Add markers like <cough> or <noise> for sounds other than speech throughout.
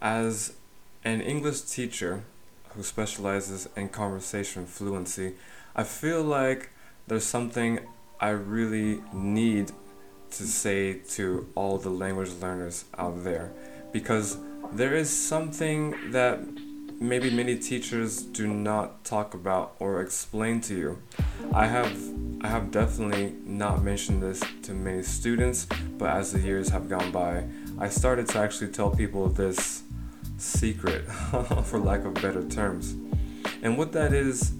As an English teacher who specializes in conversation fluency, I feel like there's something I really need to say to all the language learners out there because there is something that maybe many teachers do not talk about or explain to you. I have I have definitely not mentioned this to many students, but as the years have gone by, I started to actually tell people this secret, <laughs> for lack of better terms. And what that is,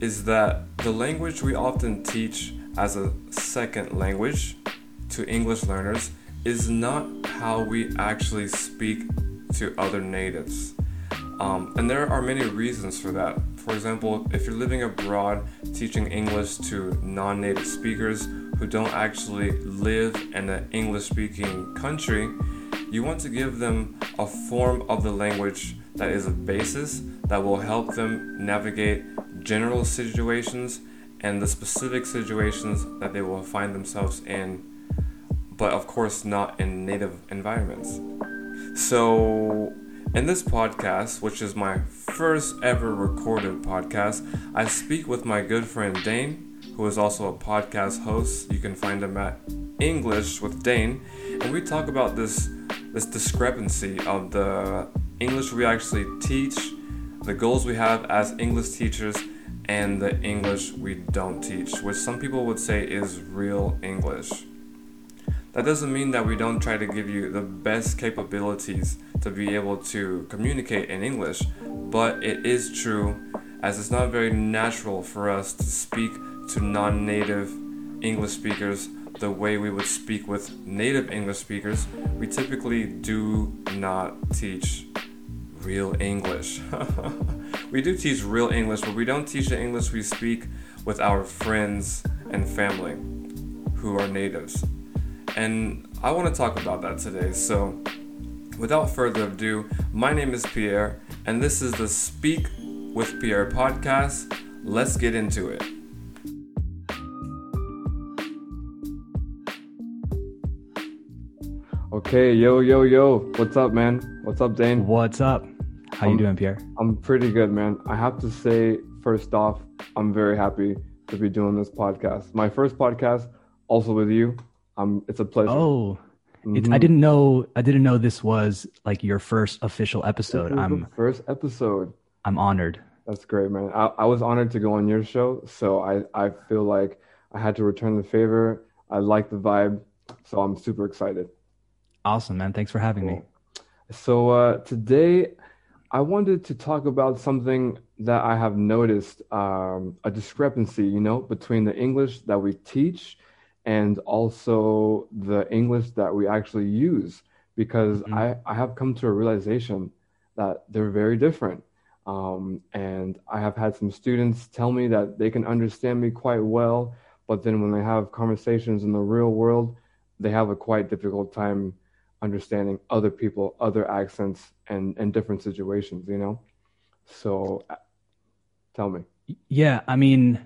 is that the language we often teach as a second language to English learners is not how we actually speak to other natives. Um, and there are many reasons for that. For example, if you're living abroad teaching English to non native speakers who don't actually live in an English speaking country, you want to give them a form of the language that is a basis that will help them navigate general situations and the specific situations that they will find themselves in, but of course not in native environments. So, in this podcast, which is my first ever recorded podcast, I speak with my good friend Dane, who is also a podcast host. You can find him at English with Dane, and we talk about this this discrepancy of the English we actually teach, the goals we have as English teachers, and the English we don't teach, which some people would say is real English. That doesn't mean that we don't try to give you the best capabilities to be able to communicate in English, but it is true as it's not very natural for us to speak to non native English speakers the way we would speak with native English speakers. We typically do not teach real English. <laughs> we do teach real English, but we don't teach the English we speak with our friends and family who are natives. And I want to talk about that today. So, without further ado, my name is Pierre, and this is the Speak with Pierre podcast. Let's get into it. Okay, yo, yo, yo. What's up, man? What's up, Dane? What's up? How you doing, Pierre? I'm pretty good, man. I have to say, first off, I'm very happy to be doing this podcast. My first podcast, also with you. Um, it's a pleasure. Oh, mm-hmm. I didn't know. I didn't know this was like your first official episode. I'm first episode. I'm honored. That's great, man. I, I was honored to go on your show, so I I feel like I had to return the favor. I like the vibe, so I'm super excited. Awesome, man. Thanks for having cool. me. So uh, today, I wanted to talk about something that I have noticed um, a discrepancy, you know, between the English that we teach and also the English that we actually use because mm-hmm. I, I have come to a realization that they're very different. Um, and I have had some students tell me that they can understand me quite well, but then when they have conversations in the real world, they have a quite difficult time understanding other people, other accents, and, and different situations, you know? So uh, tell me. Yeah, I mean,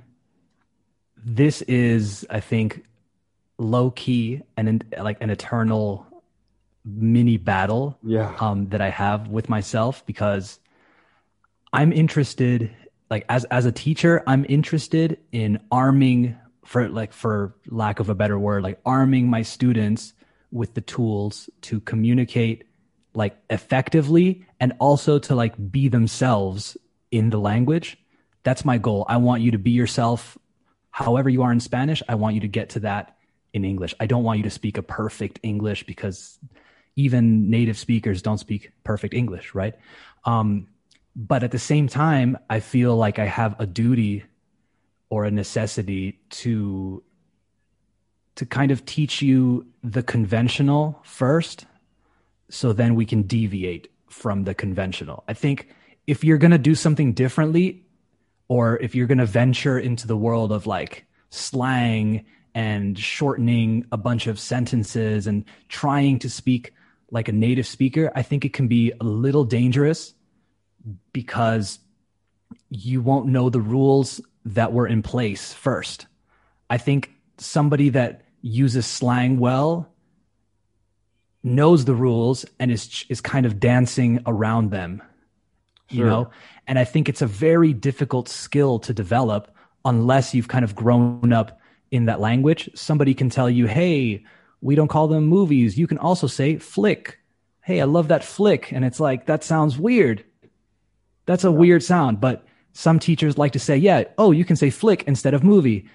this is, I think, low key and like an eternal mini battle yeah. um, that I have with myself because I'm interested like as as a teacher I'm interested in arming for like for lack of a better word like arming my students with the tools to communicate like effectively and also to like be themselves in the language that's my goal I want you to be yourself however you are in Spanish I want you to get to that in English. I don't want you to speak a perfect English because even native speakers don't speak perfect English, right? Um, but at the same time, I feel like I have a duty or a necessity to to kind of teach you the conventional first so then we can deviate from the conventional. I think if you're going to do something differently or if you're going to venture into the world of like slang and shortening a bunch of sentences and trying to speak like a native speaker, I think it can be a little dangerous because you won't know the rules that were in place first. I think somebody that uses slang well knows the rules and is is kind of dancing around them you know? And i think it's a very difficult skill to develop unless you've kind of grown up in that language. Somebody can tell you hey we don't call them movies. You can also say flick. Hey i love that flick. And it's like that sounds weird. That's a weird sound but some teachers like to say yeah oh you can say flick instead of movie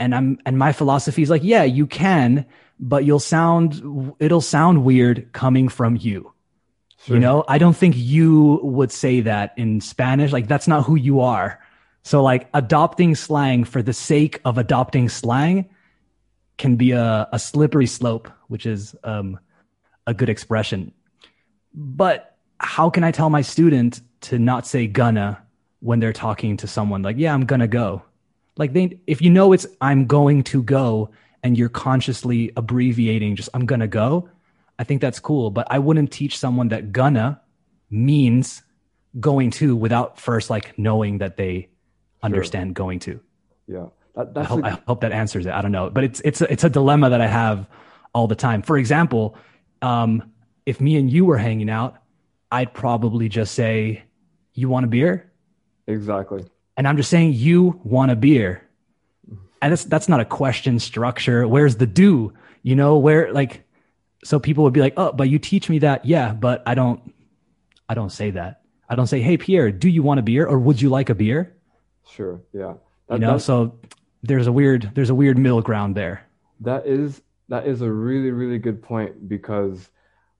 and i'm and my philosophy is like yeah you can but you'll sound it'll sound weird coming from you Sure. you know, I don't think you would say that in Spanish. Like, that's not who you are. So, like, adopting slang for the sake of adopting slang can be a, a slippery slope, which is um, a good expression. But how can I tell my student to not say gonna when they're talking to someone? Like, yeah, I'm gonna go. Like, they, if you know it's I'm going to go and you're consciously abbreviating just I'm gonna go, I think that's cool, but I wouldn't teach someone that gonna means going to without first like knowing that they understand going to. Yeah. That, I hope, a- I hope that answers it. I don't know, but it's it's a, it's a dilemma that I have all the time. For example, um, if me and you were hanging out, I'd probably just say, "You want a beer?" exactly. And I'm just saying you want a beer. And that's that's not a question structure. Where's the do? You know, where like so people would be like, "Oh, but you teach me that." Yeah, but I don't I don't say that. I don't say, "Hey Pierre, do you want a beer or would you like a beer?" Sure. Yeah. You know, that, so there's a weird there's a weird middle ground there. that is that is a really, really good point because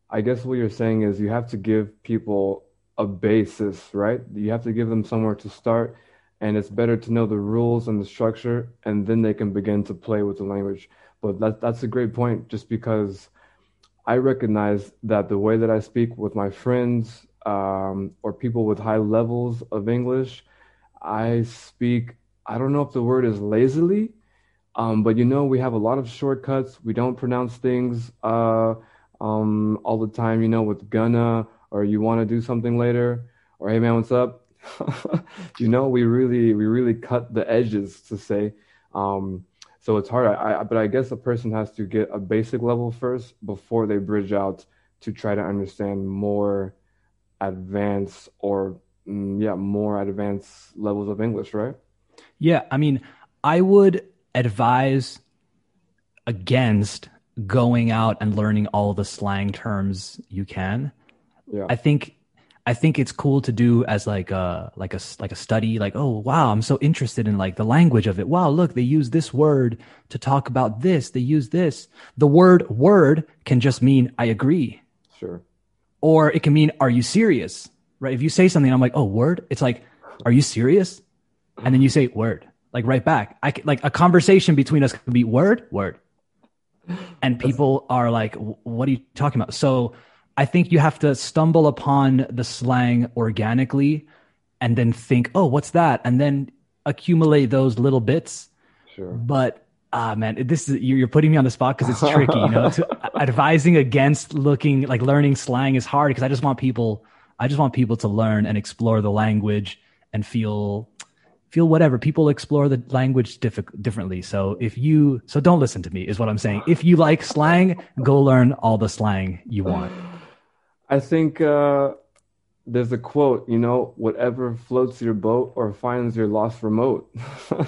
I guess what you're saying is you have to give people a basis, right? You have to give them somewhere to start, and it's better to know the rules and the structure, and then they can begin to play with the language. But that that's a great point, just because I recognize that the way that I speak with my friends um, or people with high levels of English, I speak, I don't know if the word is lazily, um, but you know, we have a lot of shortcuts. We don't pronounce things uh, um, all the time, you know, with gonna or you want to do something later or hey man, what's up? <laughs> You know, we really we really cut the edges to say. Um, so it's hard. I, I, but I guess a person has to get a basic level first before they bridge out to try to understand more advanced or mm, yeah, more advanced levels of English, right? Yeah, I mean, I would advise against going out and learning all the slang terms you can. Yeah. I think I think it's cool to do as like a like a like a study like oh wow I'm so interested in like the language of it. Wow, look, they use this word to talk about this. They use this. The word word can just mean I agree Sure. or it can mean are you serious? Right? If you say something I'm like, "Oh, word?" It's like, "Are you serious?" And then you say word. Like right back. I like a conversation between us could be word, word. And people are like, "What are you talking about?" So I think you have to stumble upon the slang organically and then think, "Oh, what's that?" And then accumulate those little bits. Sure. but ah man this is you're putting me on the spot because it's tricky you know? To, <laughs> advising against looking like learning slang is hard because i just want people i just want people to learn and explore the language and feel feel whatever. People explore the language diffi- differently. So if you so don't listen to me is what i'm saying. If you like slang go learn all the slang you want I think uh, there's a quote, you know, whatever floats your boat or finds your lost remote.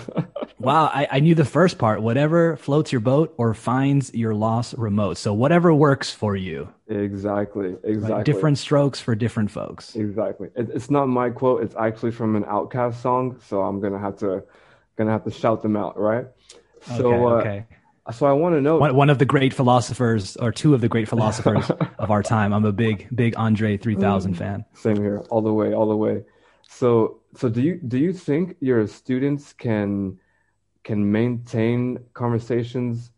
<laughs> wow I, I knew the first part whatever floats your boat or finds your lost remote so whatever works for you Exactly, right? exactly. different strokes for different folks Exactly. It, it's not my quote. It's actually from an OutKast song, so I'm gonna have to gonna have to shout them out, right? So, uh, okay. So I want to know. One, one of the great philosophers, or two of the great philosophers <laughs> of our time. I'm a big, big Andre 3000 fan. Same here, all the way, all the way. So, so do you do you think your students can can maintain conversations?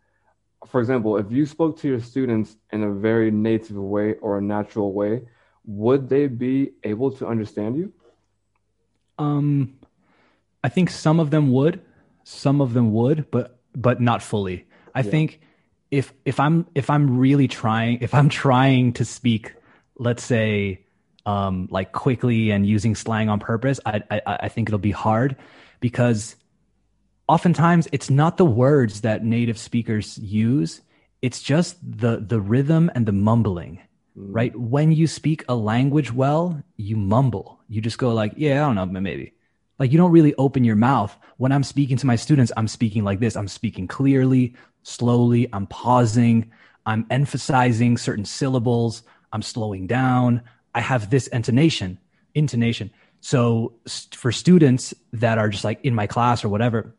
For example, if you spoke to your students in a very native way or a natural way, would they be able to understand you? Um, I think some of them would, some of them would, but but not fully. I think if if I'm if I'm really trying, if I'm trying to speak, let's say, um, like quickly and using slang on purpose, I I, I think it'll be hard because oftentimes it's not the words that native speakers use. It's just the the rhythm and the mumbling right? When you speak a language well you mumble. You just go like yeah i don't know maybe. Like you don't really open your mouth. When i'm speaking to my students i'm speaking like this. I'm speaking clearly slowly. I'm pausing. I'm emphasizing certain syllables. I'm slowing down. I have this intonation intonation. So st- for students that are just like in my class or whatever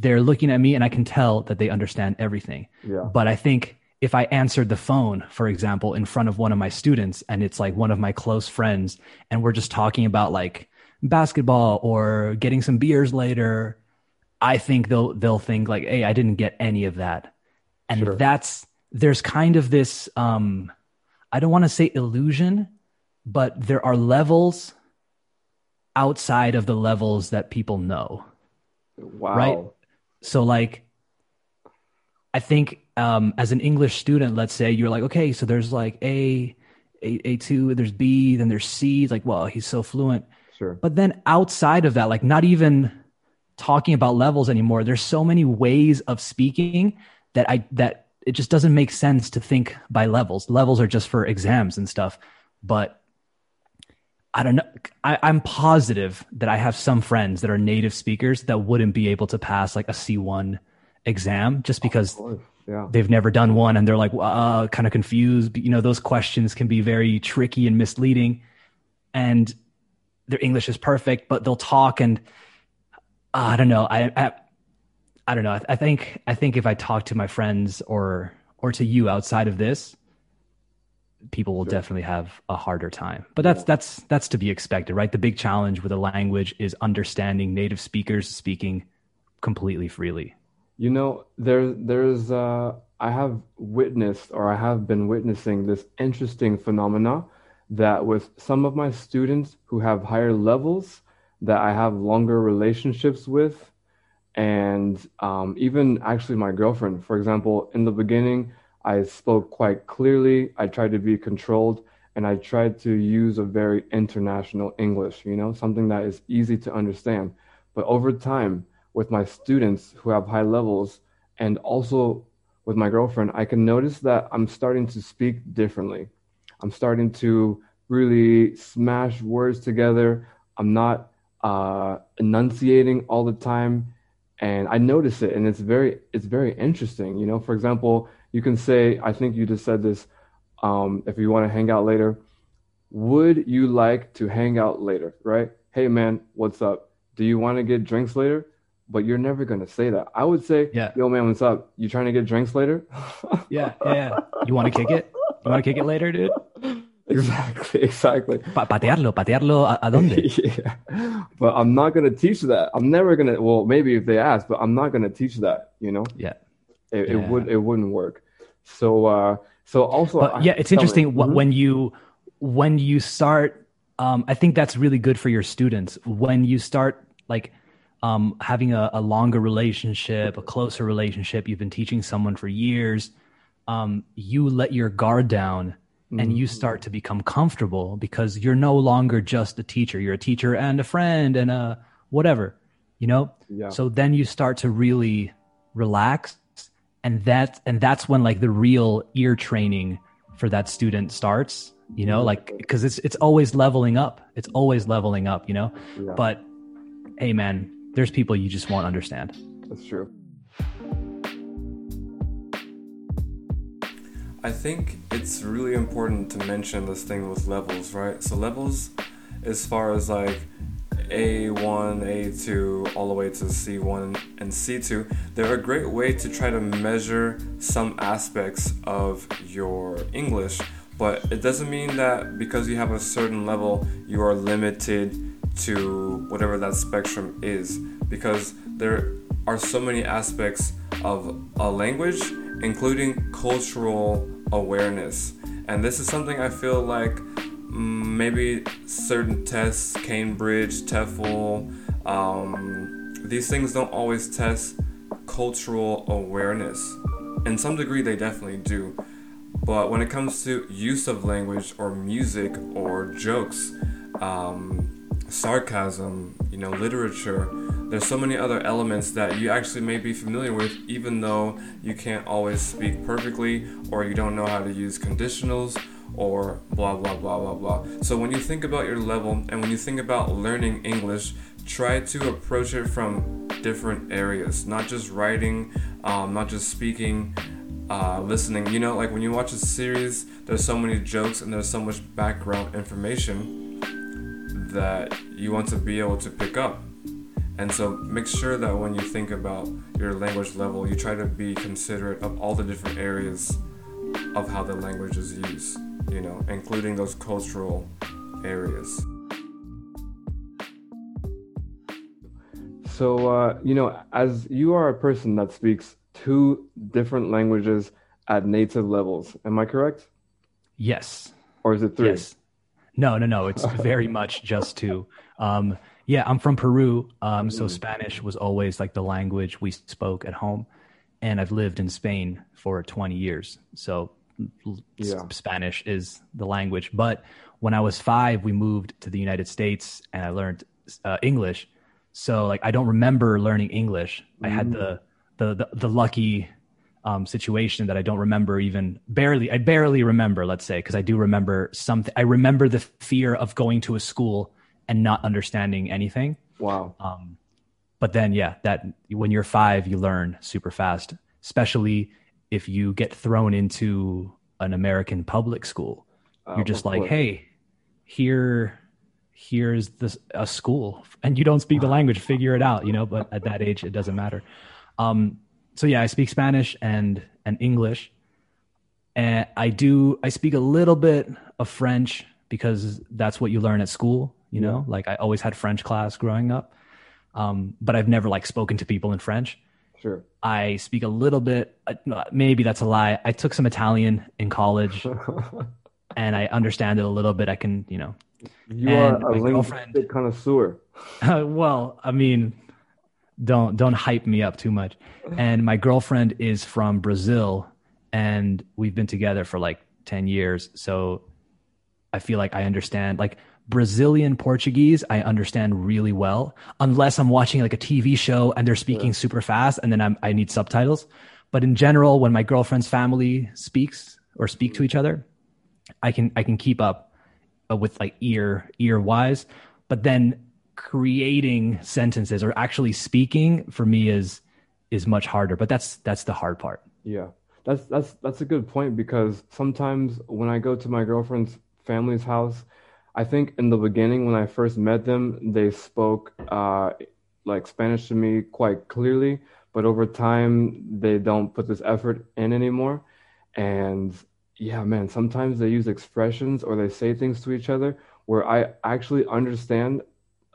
they're looking at me and I can tell that they understand everything. Yeah. But I think if I answered the phone, for example, in front of one of my students and it's like one of my close friends and we're just talking about like basketball or getting some beers later, I think they'll they'll think like, "Hey, I didn't get any of that." And Sure. that's there's kind of this um I don't want to say illusion, but there are levels outside of the levels that people know Wow. Right. so like i think um as an english student let's say you're like okay so there's like a a, a2 there's b then there's c it's like well he's so fluent Sure. but then outside of that like not even talking about levels anymore there's so many ways of speaking that i that it just doesn't make sense to think by levels levels are just for exams and stuff but I don't know. I, I'm positive that I have some friends that are native speakers that wouldn't be able to pass like a C1 exam just because course. Yeah. they've never done one and they're like uh, kind of confused. You know, those questions can be very tricky and misleading. And their English is perfect, but they'll talk and uh, I don't know. I, I I don't know. I, I think I think if I talk to my friends or or to you outside of this, people will Sure. definitely have a harder time. But that's that's that's to be expected, right? The big challenge with a language is understanding native speakers speaking completely freely. You know, there, there's, uh, I have witnessed or I have been witnessing this interesting phenomena that with some of my students who have higher levels that I have longer relationships with, and um, even actually my girlfriend, for example, in the beginning, I spoke quite clearly. I tried to be controlled and I tried to use a very international English, you know, something that is easy to understand. But over time, with my students who have high levels and also with my girlfriend, I can notice that I'm starting to speak differently. I'm starting to really smash words together. I'm not uh, enunciating all the time, and I notice it, and it's very it's very interesting. You know, for example, you can say, I think you just said this. Um, if you want to hang out later, would you like to hang out later? Right? Hey, man, what's up? Do you want to get drinks later? But you're never gonna say that. I would say, Yeah. yo, man, what's up? You trying to get drinks later? Yeah, yeah. yeah. You want to kick it? You want to kick it later, dude? <laughs> Exactly, exactly. Pa- patearlo, patearlo. ¿A, a dónde? <laughs> yeah. But I'm not gonna teach that. I'm never gonna. Well, maybe if they ask, but I'm not gonna teach that. You know, Yeah. it, Yeah. it would it wouldn't work. So, uh, so also, but I- yeah it's tell me. interesting Mhm. when you when you start um, i think that's really good for your students when you start like um, having a, a longer relationship a closer relationship you've been teaching someone for years um, you let your guard down and mm-hmm. you start to become comfortable because you're no longer just a teacher. You're a teacher and a friend and a whatever you know? Yeah. so then you start to really relax and that and that's when like the real ear training for that student starts you know? Mm-hmm. Like because it's it's always leveling up. It's always leveling up you know? Yeah. but hey man there's people you just won't understand. That's true. I think it's really important to mention this thing with levels, right? So levels, as far as like A1, A2, all the way to C1 and C2, they're a great way to try to measure some aspects of your English. But it doesn't mean that because you have a certain level, you are limited to whatever that spectrum is. Because there are so many aspects of a language, including cultural awareness. And this is something I feel like mm, maybe certain tests, Cambridge, TEFL, um, these things don't always test cultural awareness. In some degree, they definitely do. But when it comes to use of language or music or jokes, um, sarcasm, you know, literature, there's so many other elements that you actually may be familiar with, even though you can't always speak perfectly or you don't know how to use conditionals or blah blah blah blah blah. So when you think about your level and when you think about learning English, try to approach it from different areas, not just writing, um, not just speaking, uh, listening. You know, like when you watch a series, there's so many jokes and there's so much background information that you want to be able to pick up. And so make sure that when you think about your language level, you try to be considerate of all the different areas of how the language is used, you know, including those cultural areas. So, uh, you know, as you are a person that speaks two different languages at native levels, am I correct? Yes. Or is it three? Yes. No, no, no. It's very much just two. Um, yeah, I'm from Peru. Um, so Spanish was always like the language we spoke at home. And I've lived in Spain for 20 years. So Yeah. Spanish is the language. But when I was five, we moved to the United States and I learned uh, English. So like I don't remember learning English. I had the the the, the lucky um, situation that I don't remember even barely. I barely remember, let's say, because I do remember something. I remember the fear of going to a school and not understanding anything. Wow. Um, but then, yeah, that when you're five, you learn super fast, especially if you get thrown into an American public school. Uh, You're just like, course. hey, here, here's this a school, <laughs> and you don't speak the language, figure it out, you know. But at that age, it doesn't matter. Um, so yeah, I speak Spanish and and English, and I do I speak a little bit of French because that's what you learn at school. You know, like I always had French class growing up, um, but I've never like spoken to people in French. Sure. I speak a little bit. uh, Maybe that's a lie. I took some Italian in college, <laughs> and I understand it a little bit. I can, you know, You And are a linguistic <laughs> connoisseur. <laughs> well, I mean, don't don't hype me up too much. And my girlfriend is from Brazil, and we've been together for like ten years. So I feel like I understand like Brazilian Portuguese. I understand really well, unless I'm watching like a TV show and they're speaking super fast, and then I'm, I need subtitles. But in general, when my girlfriend's family speaks or speak to each other, I can I can keep up uh, with like ear ear wise but then creating sentences or actually speaking for me is is much harder. But that's that's the hard part. Yeah, that's that's that's a good point because sometimes when I go to my girlfriend's family's house, I think in the beginning when I first met them, they spoke uh, like Spanish to me quite clearly, but over time they don't put this effort in anymore. And yeah, man, sometimes they use expressions or they say things to each other where I actually understand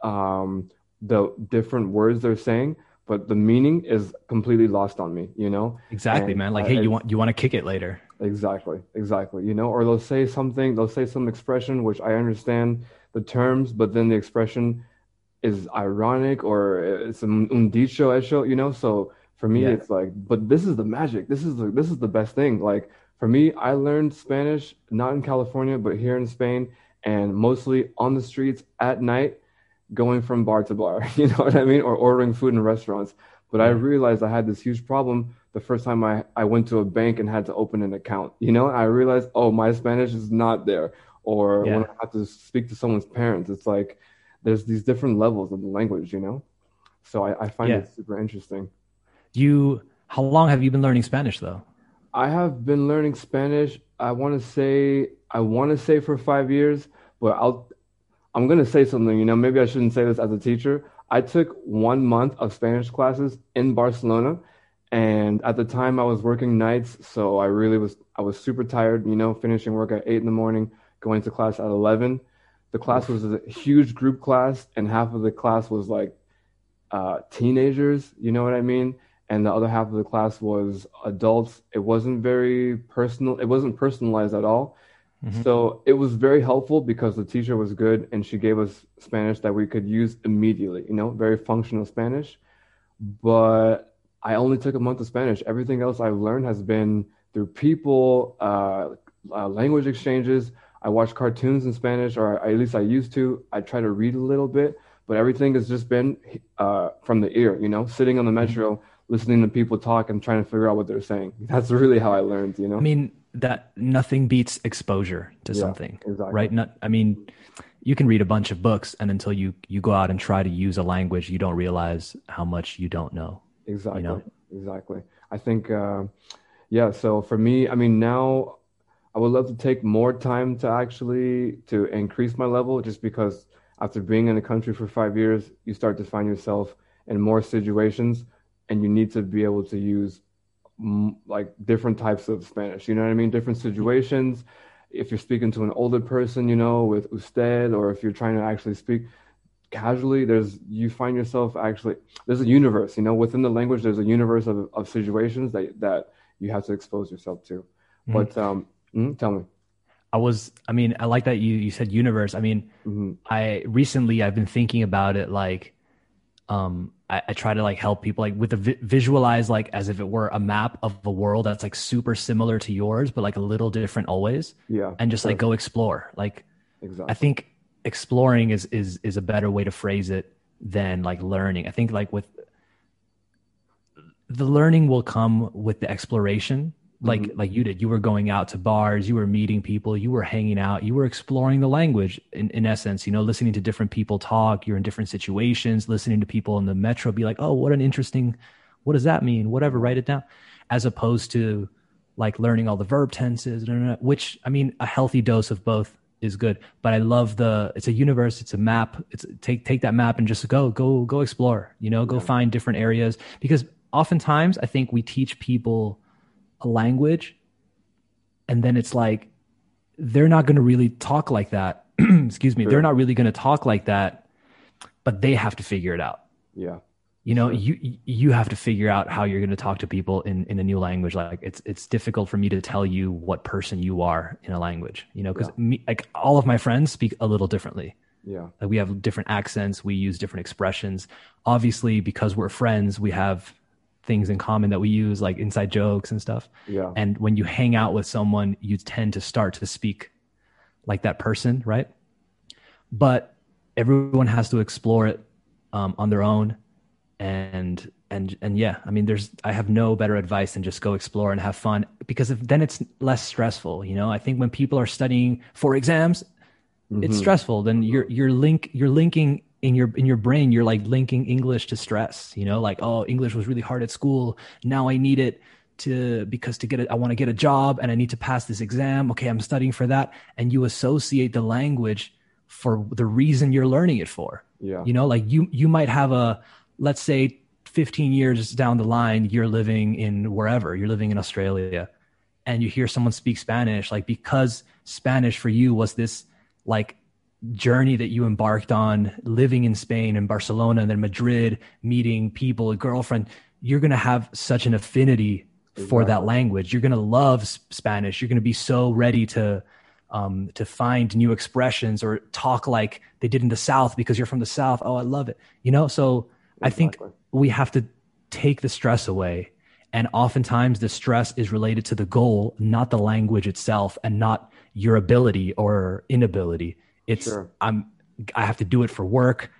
um, the different words they're saying, but the meaning is completely lost on me, you know? exactly And, man like hey you want you want to kick it later Exactly, exactly. You know, or they'll say something, they'll say some expression which I understand the terms, but then the expression is ironic or it's un dicho hecho, you know? So for me, Yeah. it's like, but this is the magic. This is the this is the best thing. Like for me, I learned Spanish not in California, but here in Spain, and mostly on the streets at night, going from bar to bar. <laughs> You know what I mean? Or ordering food in restaurants. But I realized I had this huge problem the first time I, I went to a bank and had to open an account. You know, I realized, oh, my Spanish is not there. Or when I have to speak to someone's parents, it's like there's these different levels of the language, you know? So I, I find Yeah. it super interesting. you how long have you been learning spanish though I have been learning Spanish. I want to say I want to say for five years, but I'll I'm gonna say something. You know, maybe I shouldn't say this as a teacher. I took one month of Spanish classes in Barcelona, and at the time I was working nights, so I really was I was super tired. You know, finishing work at eight in the morning, going to class at eleven. The class was a huge group class, and half of the class was like uh, teenagers. You know what I mean? and the other half of the class was adults. It wasn't very personal. It wasn't personalized at all. Mhm. So it was very helpful because the teacher was good and she gave us Spanish that we could use immediately, you know, very functional Spanish. But I only took a month of Spanish. Everything else I've learned has been through people, uh, uh, language exchanges. I watch cartoons in Spanish, or at least I used to. I try to read a little bit, but everything has just been uh, from the ear, you know, sitting on the Mm-hmm. metro, listening to people talk and trying to figure out what they're saying. <laughs> That's really how I learned, you know. I mean, that nothing beats exposure to Yeah, something, exactly. right? Not, I mean, you can read a bunch of books, and until you you go out and try to use a language, you don't realize how much you don't know. Exactly. know? Exactly. I think, uh, yeah. So for me, I mean, now I would love to take more time to actually to increase my level, just because after being in the country for five years, you start to find yourself in more situations, and you need to be able to use like different types of Spanish. You know what I mean? Different situations. If you're speaking to an older person, you know, with usted, or if you're trying to actually speak casually there's you find yourself actually there's a universe you know within the language there's a universe of, of situations that that you have to expose yourself to. Mhm. but um mm, tell me. I was, I mean, I like that you you said universe. I mean, hmm I recently I've been thinking about it like um I, I try to like help people like with the vi- visualize like as if it were a map of a world that's like super similar to yours but like a little different always. Yeah and just like go explore. Like exactly. I think exploring is is is a better way to phrase it than like learning. I think like with the learning will come with the exploration. Like Mhm. like you did. You were going out to bars, you were meeting people, you were hanging out, you were exploring the language in, in essence, you know, listening to different people talk, you're in different situations, listening to people in the metro be like, oh, what an interesting what does that mean? Whatever, write it down. As opposed to like learning all the verb tenses, which I mean, a healthy dose of both is good. But I love the it's a universe, it's a map. It's take take that map and just go go go explore. You know, go Yeah. find different areas because oftentimes I think we teach people a language, and then it's like they're not going to really talk like that. <clears throat> Excuse me, Sure. they're not really going to talk like that, but they have to figure it out yeah you know you you have to figure out how you're going to talk to people in in a new language. Like it's it's difficult for me to tell you what person you are in a language you know because Yeah. like all of my friends speak a little differently. Yeah. Like we have different accents we use different expressions. Obviously because we're friends we have things in common that we use like inside jokes and stuff. Yeah. And when you hang out with someone you tend to start to speak like that person right? But everyone has to explore it um, on their own and and and yeah i mean there's i have no better advice than just go explore and have fun because if, then it's less stressful you know? I think when people are studying for exams it's Mhm. stressful. Then you're you're link you're linking in your in your brain you're like linking english to stress you know? Like oh english was really hard at school. Now i need it to because to get it i want to get a job and i need to pass this exam. Okay i'm studying for that. And you associate the language for the reason you're learning it for. Yeah. You know like you you might have a let's say 15 years down the line you're living in wherever you're living in australia and you hear someone speak spanish like because spanish for you was this like journey that you embarked on living in spain and barcelona and then madrid meeting people a girlfriend you're going to have such an affinity for that language you're going to love spanish you're going to be so ready to um, to find new expressions or talk like they did in the South because you're from the South. Oh, I love it. You know, so I think we have to take the stress away. And oftentimes the stress is related to the goal, not the language itself and not your ability or inability. It's Sure. I'm I have to do it for work.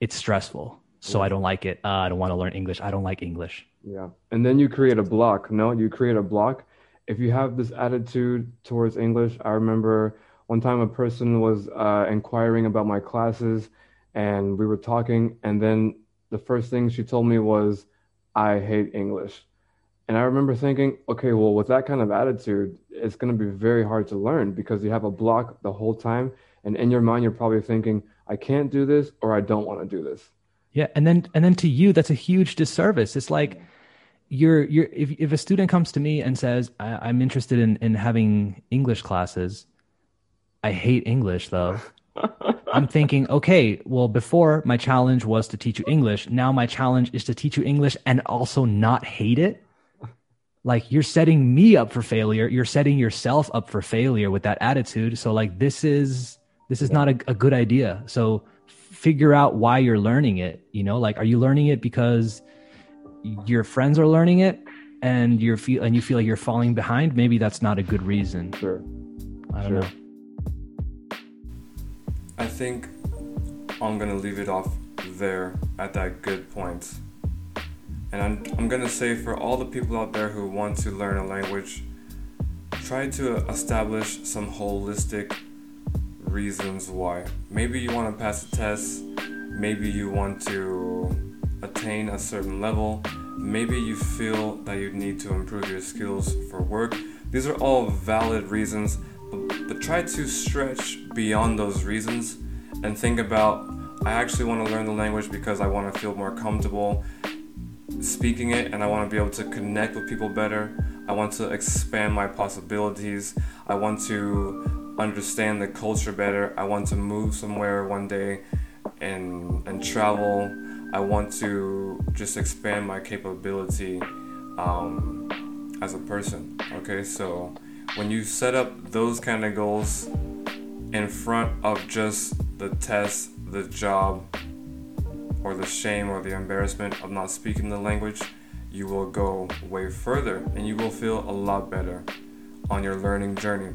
It's stressful. So I don't like it. Uh, I don't want to learn English. I don't like English. Yeah. And then you create a block. No, you create a block. If you have this attitude towards English, I remember one time a person was uh, inquiring about my classes and we were talking, and then the first thing she told me was, I hate English. And I remember thinking, okay, well, with that kind of attitude, it's going to be very hard to learn because you have a block the whole time. And in your mind, you're probably thinking, I can't do this or I don't want to do this. Yeah, and then and then to you, that's a huge disservice. It's like you're you're if if a student comes to me and says I, I'm interested in in having English classes, I hate English though. <laughs> I'm thinking, okay, well, before my challenge was to teach you English. Now my challenge is to teach you English and also not hate it. Like you're setting me up for failure. You're setting yourself up for failure with that attitude. So like this is this is not a, a good idea. So figure out why you're learning it. You know, like are you learning it because your friends are learning it and you're feel and you feel like you're falling behind? Maybe that's not a good reason. Sure. I don't Sure. know. I think I'm gonna leave it off there at that good point. And I'm, I'm gonna say for all the people out there who want to learn a language, try to establish some holistic reasons why. Maybe you want to pass a test, maybe you want to attain a certain level, maybe you feel that you need to improve your skills for work. These are all valid reasons, but try to stretch beyond those reasons and think about I actually want to learn the language because I want to feel more comfortable speaking it and I want to be able to connect with people better. I want to expand my possibilities. I want to understand the culture better. I want to move somewhere one day and and travel. I want to just expand my capability um, as a person. Okay, so when you set up those kind of goals in front of just the test, the job, or the shame or the embarrassment of not speaking the language, you will go way further and you will feel a lot better on your learning journey.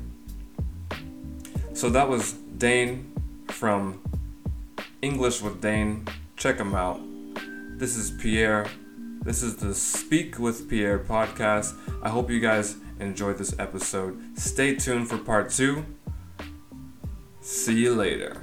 So that was Dane from English with Dane. Check him out. This is Pierre. This is the Speak with Pierre podcast. I hope you guys enjoyed this episode. Stay tuned for part two. See you later.